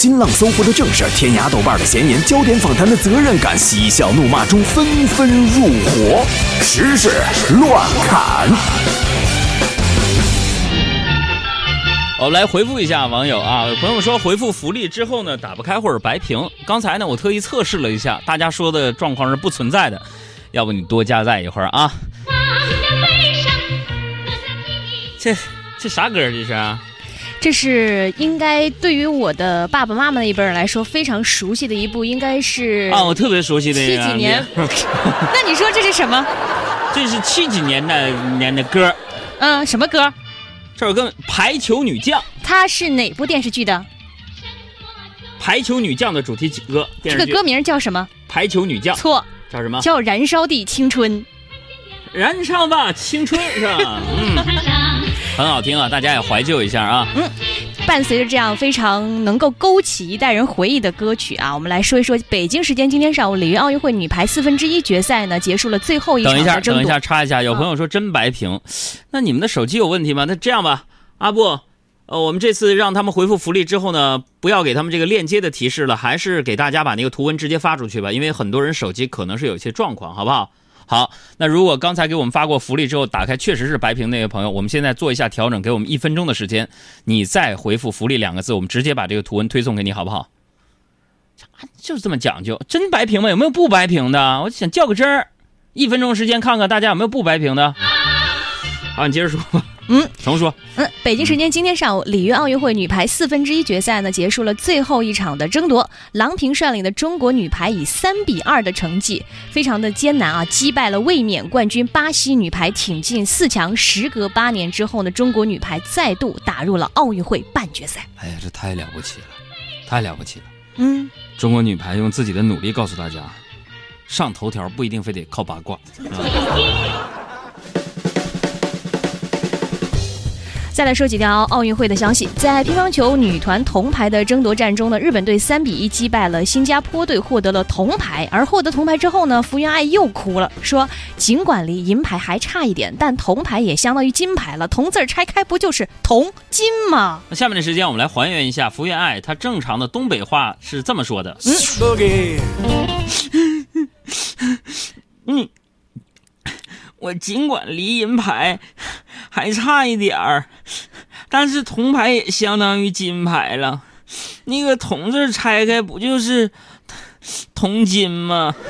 新浪、搜狐的正事，天涯、豆瓣的闲言，焦点访谈的责任感，嬉笑怒骂中纷纷入伙，时事乱砍。我们来回复一下网友啊，有朋友说回复福利之后呢打不开或者白屏。刚才呢我特意测试了一下，大家说的状况是不存在的，要不你多加载一会儿啊。这这啥歌这是？这是应该对于我的爸爸妈妈那一辈人来说非常熟悉的一部，应该是啊，我特别熟悉的七几年。那你说这是什么？这是七几年的年的歌。嗯，什么歌？这首歌《排球女将》。它是哪部电视剧的？《排球女将》的主题曲歌。这个歌名叫什么？排球女将。错。叫什么？叫《燃烧的青春》。燃烧吧，青春是吧？嗯。很好听啊，大家也怀旧一下啊。嗯，伴随着这样非常能够勾起一代人回忆的歌曲啊，我们来说一说北京时间今天上午里约奥运会女排四分之一决赛呢结束了最后一场等一下，等一下，插一下，有朋友说真白屏，那你们的手机有问题吗？那这样吧，阿布，呃，我们这次让他们回复福利之后呢，不要给他们这个链接的提示了，还是给大家把那个图文直接发出去吧，因为很多人手机可能是有一些状况，好不好？好，那如果刚才给我们发过福利之后打开确实是白屏那位朋友，我们现在做一下调整，给我们一分钟的时间，你再回复“福利”两个字，我们直接把这个图文推送给你，好不好？就是这么讲究，真白屏吗？有没有不白屏的？我想较个真儿，一分钟时间看看大家有没有不白屏的。好，你接着说吧。嗯，重说。嗯，北京时间今天上午，里约奥运会女排四分之一决赛呢结束了最后一场的争夺。郎平率领的中国女排以三比二的成绩，非常的艰难啊，击败了卫冕冠军巴西女排，挺进四强。时隔八年之后呢，中国女排再度打入了奥运会半决赛。哎呀，这太了不起了，太了不起了。嗯，中国女排用自己的努力告诉大家，上头条不一定非得靠八卦。再来说几条奥运会的消息，在乒乓球女团铜牌的争夺战中呢，日本队三比一击败了新加坡队，获得了铜牌。而获得铜牌之后呢，福原爱又哭了，说尽管离银牌还差一点，但铜牌也相当于金牌了。铜字拆开不就是铜金吗？那下面的时间我们来还原一下福原爱她正常的东北话是这么说的。嗯，我尽管离银牌。还差一点儿，但是铜牌也相当于金牌了。那个“铜”字拆开不就是铜金吗？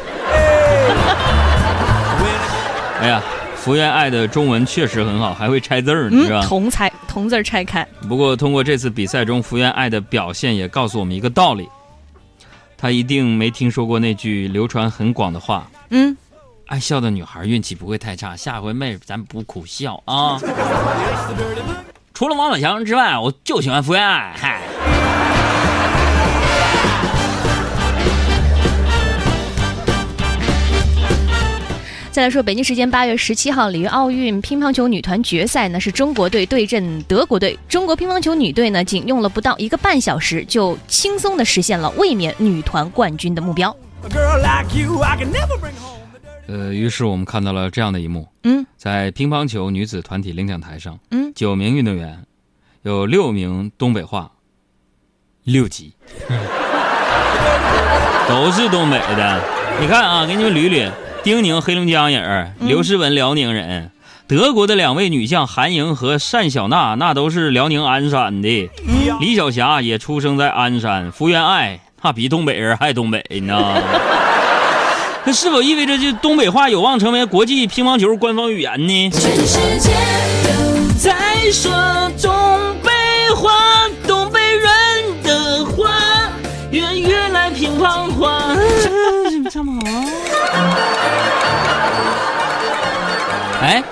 哎呀，福原爱的中文确实很好，还会拆字儿，是吧？铜拆“铜”字拆开。不过通过这次比赛中福原爱的表现，也告诉我们一个道理：她一定没听说过那句流传很广的话。嗯。爱笑的女孩运气不会太差，下回妹咱不苦笑啊！除了王宝强之外，我就喜欢福原爱。嗨。再来说，北京时间八月十七号，里约奥运乒乓球女团决赛呢，是中国队对阵德国队。中国乒乓球女队呢，仅用了不到一个半小时，就轻松的实现了卫冕女团冠军的目标。呃，于是我们看到了这样的一幕。嗯，在乒乓球女子团体领奖台上，嗯，九名运动员，有六名东北话，六级，都是东北的。你看啊，给你们捋捋：丁宁黑龙江人，刘诗雯辽宁人，德国的两位女将韩莹和单小娜，那都是辽宁鞍山的。李晓霞也出生在鞍山，福原爱那比东北人还东北呢。那是否意味着这东北话有望成为国际乒乓球官方语言呢？全世界都在说东北话，东北人的话，圆月来乒乓话。唱不好。哎，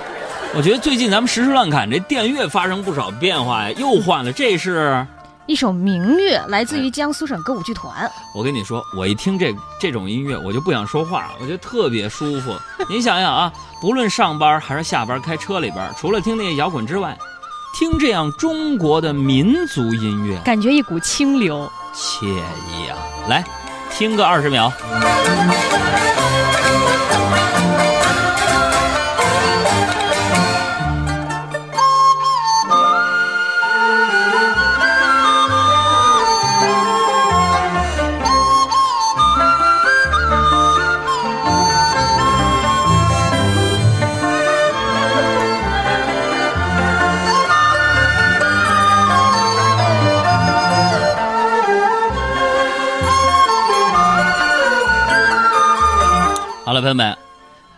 我觉得最近咱们时时乱侃这电乐发生不少变化呀，又换了，这是。一首民乐来自于江苏省歌舞剧团。我跟你说，我一听这这种音乐，我就不想说话，我觉得特别舒服。您想想啊，不论上班还是下班开车里边，除了听那些摇滚之外，听这样中国的民族音乐，感觉一股清流，惬意啊！来，听个二十秒。了，朋友们。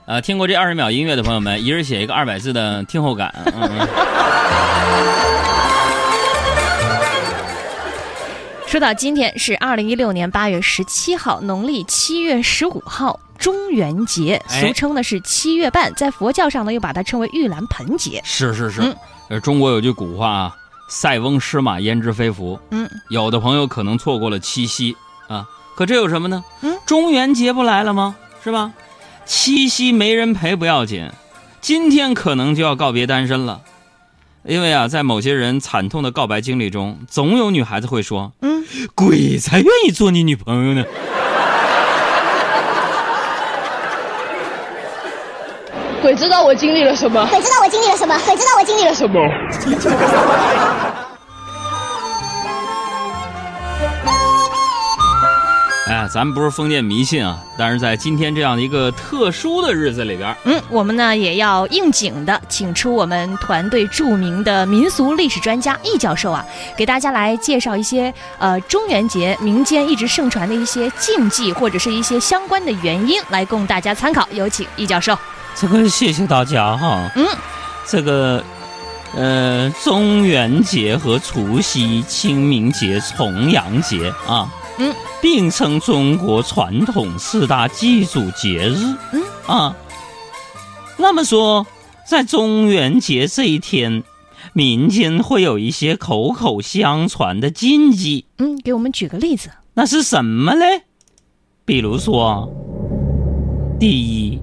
呃，听过这二十秒音乐的朋友们，一人写一个二百字的听后感。嗯嗯。说到今天是二零一六年八月十七号，农历七月十五号，中元节，哎俗称的是七月半，在佛教上呢又把它称为玉兰盆节。是是是嗯，呃，中国有句古话啊，“塞翁失马，焉知非福”。嗯，有的朋友可能错过了七夕啊，可这有什么呢？嗯，中元节不来了吗？是吧？七夕没人陪不要紧，今天可能就要告别单身了，因为啊，在某些人惨痛的告白经历中，总有女孩子会说嗯，：“鬼才愿意做你女朋友呢。鬼知道我经历了什么，鬼知道我经历了什么？鬼知道我经历了什么？哎呀，咱们不是封建迷信啊，但是在今天这样的一个特殊的日子里边，嗯，我们呢也要应景的请出我们团队著名的民俗历史专家易教授啊，给大家来介绍一些呃中元节民间一直盛传的一些禁忌或者是一些相关的原因，来供大家参考。有请易教授。这个谢谢大家哈。嗯，这个呃，中元节和除夕、清明节、重阳节啊，嗯，并称中国传统四大祭祖节日。嗯啊，那么说，在中元节这一天，民间会有一些口口相传的禁忌，嗯，给我们举个例子。那是什么嘞？比如说，第一，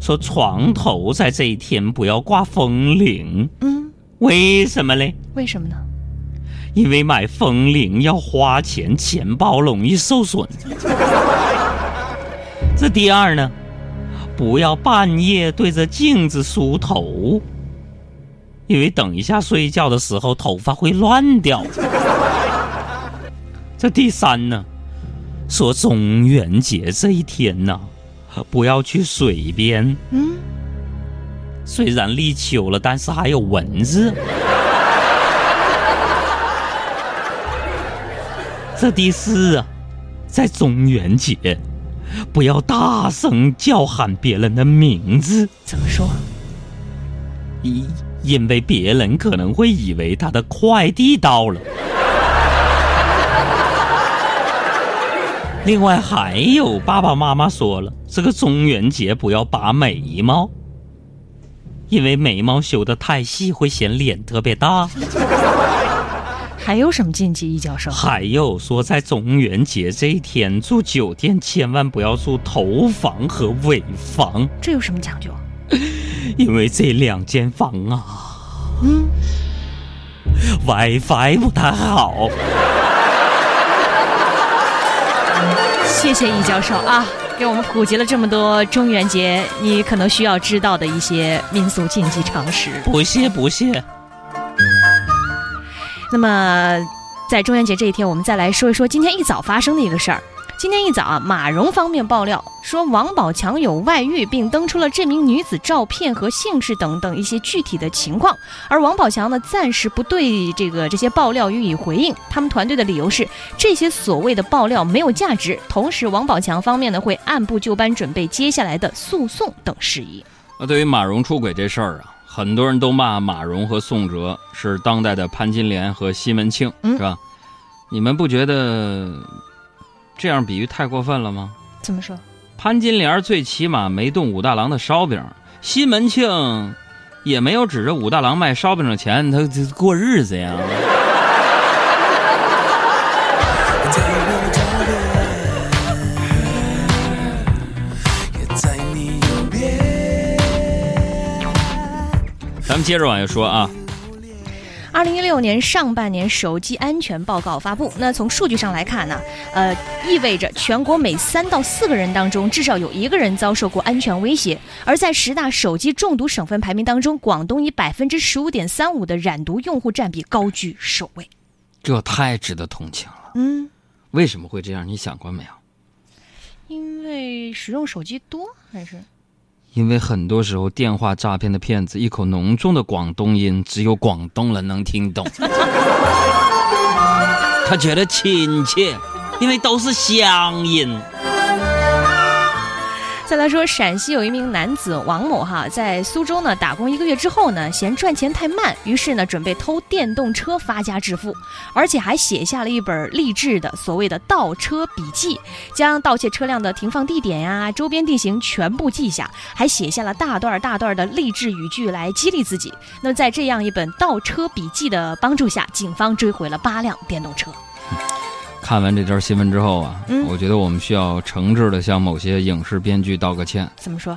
说床头在这一天不要挂风铃，嗯，为什么嘞？为什么呢？因为买风铃要花钱，钱包容易受损。这第二呢，不要半夜对着镜子梳头，因为等一下睡觉的时候头发会乱掉。这第三呢，说中元节这一天呢，不要去水边，嗯，虽然立秋了，但是还有蚊子。这第四啊，在中元节，不要大声叫喊别人的名字，怎么说？因因为别人可能会以为他的快递到了。另外还有爸爸妈妈说了，这个中元节不要拔眉毛，因为眉毛修的太细会显脸特别大。还有什么禁忌？易教授？还有说，在中元节这一天住酒店，千万不要住头房和尾房，这有什么讲究？因为这两间房啊嗯，，WiFi 不太好。谢谢易教授啊，给我们普及了这么多中元节你可能需要知道的一些民俗禁忌常识。不谢不谢。那么，在中元节这一天，我们再来说一说今天一早发生的一个事儿。今天一早啊，马蓉方面爆料说王宝强有外遇，并登出了这名女子照片和姓氏等等一些具体的情况。而王宝强呢，暂时不对这个这些爆料予以回应。他们团队的理由是，这些所谓的爆料没有价值。同时，王宝强方面呢，会按部就班准备接下来的诉讼等事宜。那对于马蓉出轨这事儿啊，很多人都骂马蓉和宋哲是当代的潘金莲和西门庆，嗯是吧？你们不觉得这样比喻太过分了吗？怎么说？潘金莲最起码没动武大郎的烧饼，西门庆也没有指着武大郎卖烧饼的钱，他他过日子呀。咱们接着往下说啊，二零一六年上半年手机安全报告发布。那从数据上来看呢，呃，意味着全国每三到四个人当中，至少有一个人遭受过安全威胁。而在十大手机中毒省份排名当中，广东以百分之十五点三五的染毒用户占比高居首位。这太值得同情了。嗯，为什么会这样？你想过没有？因为使用手机多还是？因为很多时候电话诈骗的骗子一口浓重的广东音，只有广东人能听懂。他觉得亲切，因为都是乡音。再来说，陕西有一名男子王某哈，在苏州呢打工一个月之后呢，嫌赚钱太慢，于是呢准备偷电动车发家致富，而且还写下了一本励志的所谓的盗车笔记，将盗窃车辆的停放地点呀、周边地形全部记下，还写下了大段大段的励志语句来激励自己。那么在这样一本盗车笔记的帮助下，警方追回了八辆电动车。看完这条新闻之后啊，嗯我觉得我们需要诚挚的向某些影视编剧道个歉。怎么说？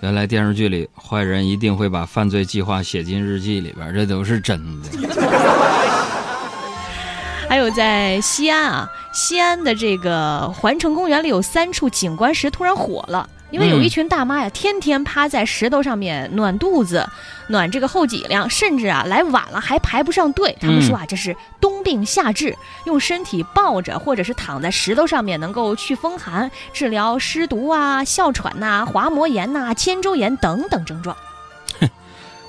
原来电视剧里坏人一定会把犯罪计划写进日记里边，这都是真的。还有在西安啊，西安的这个环城公园里有三处景观石突然火了，因为有一群大妈呀，天天趴在石头上面暖肚子、暖这个后脊梁，甚至啊来晚了还排不上队。他们说啊，这是冬病夏治，用身体抱着或者是躺在石头上面，能够去风寒、治疗湿毒啊、哮喘呐、滑膜炎呐、肩周炎等等症状。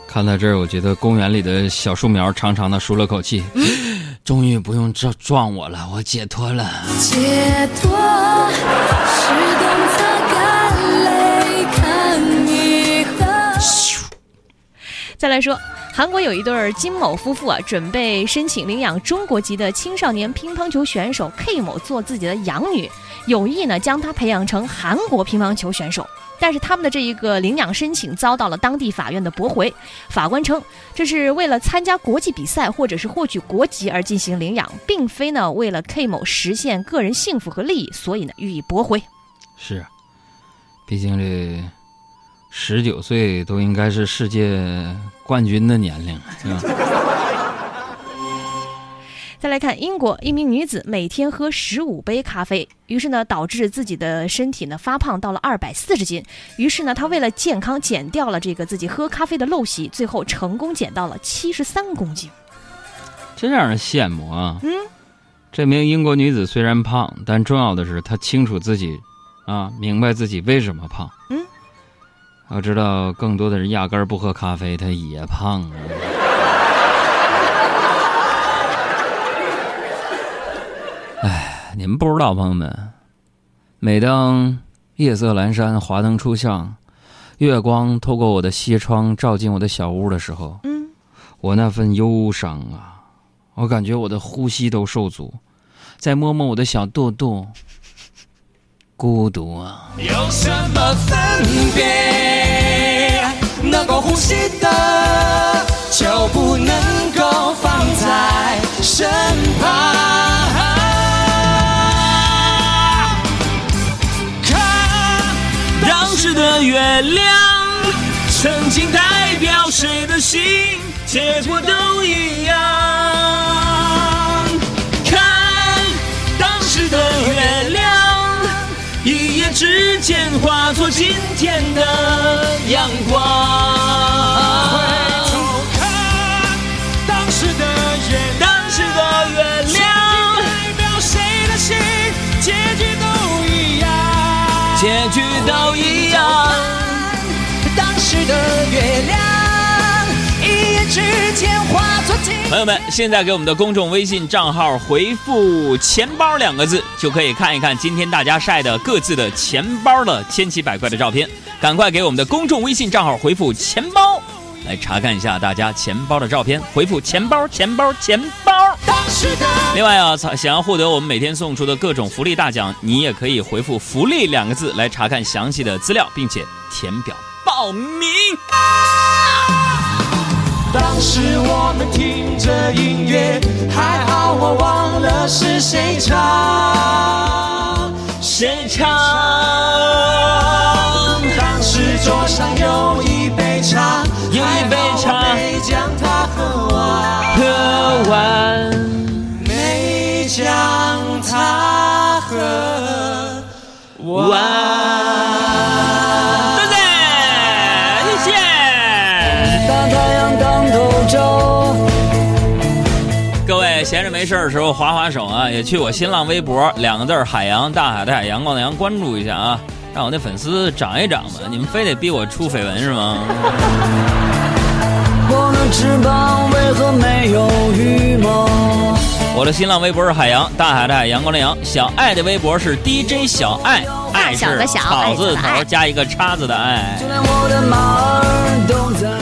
看到这儿，我觉得公园里的小树苗长长的舒了口气，终于不用撞撞我了，我解脱了。解脱再来说，韩国有一对金某夫妇啊，准备申请领养中国籍的青少年乒乓球选手 K 某做自己的养女，有意呢将他培养成韩国乒乓球选手。但是他们的这一个领养申请遭到了当地法院的驳回。法官称，这是为了参加国际比赛或者是获取国籍而进行领养，并非呢为了 K 某实现个人幸福和利益，所以呢予以驳回。是，毕竟这十九岁都应该是世界冠军的年龄，是吧？再来看英国，一名女子每天喝十五杯咖啡，于是呢导致自己的身体呢发胖到了二百四十斤。于是呢，她为了健康减掉了这个自己喝咖啡的陋习，最后成功减到了七十三公斤。真让人羡慕啊！嗯，这名英国女子虽然胖，但重要的是她清楚自己，啊，明白自己为什么胖。嗯，要知道，更多的人压根儿不喝咖啡，他也胖啊。哎，你们不知道，朋友们，每当夜色阑珊、华灯初上，月光透过我的西窗照进我的小屋的时候，嗯，我那份忧伤啊，我感觉我的呼吸都受阻。再摸摸我的小肚肚，孤独啊！有什么分别？能够呼吸的就不能够放在身旁。看当时的月亮，曾经代表谁的心，结果都一样。时间化作今天的阳光。回头看当时的月亮，当时的月亮，代表谁的心，结局都一样，结局都一样。当时的月亮，一夜之间化。朋友们，现在给我们的公众微信账号回复“钱包”两个字，就可以看一看今天大家晒的各自的钱包的千奇百怪的照片。赶快给我们的公众微信账号回复“钱包”，来查看一下大家钱包的照片。回复“钱包”，钱包，钱包。另外啊，想想要获得我们每天送出的各种福利大奖，你也可以回复“福利”两个字来查看详细的资料，并且填表报名。当时我们听着音乐，还好我忘了是谁唱，谁唱。当时桌上有一杯茶，有一杯茶，没将它喝完，喝完，没将它喝完。各位闲着没事儿的时候划划手啊，也去我新浪微博两个字儿海洋大海的海阳光的阳关注一下啊，让我那粉丝涨一涨吧。你们非得逼我出绯闻是吗？我的翅膀为何没有羽毛？我的新浪微博是海洋，大海的海，阳光的阳。小爱的微博是 DJ 小爱，爱是小的小草字头加一个叉子的爱。就连我的马儿都在。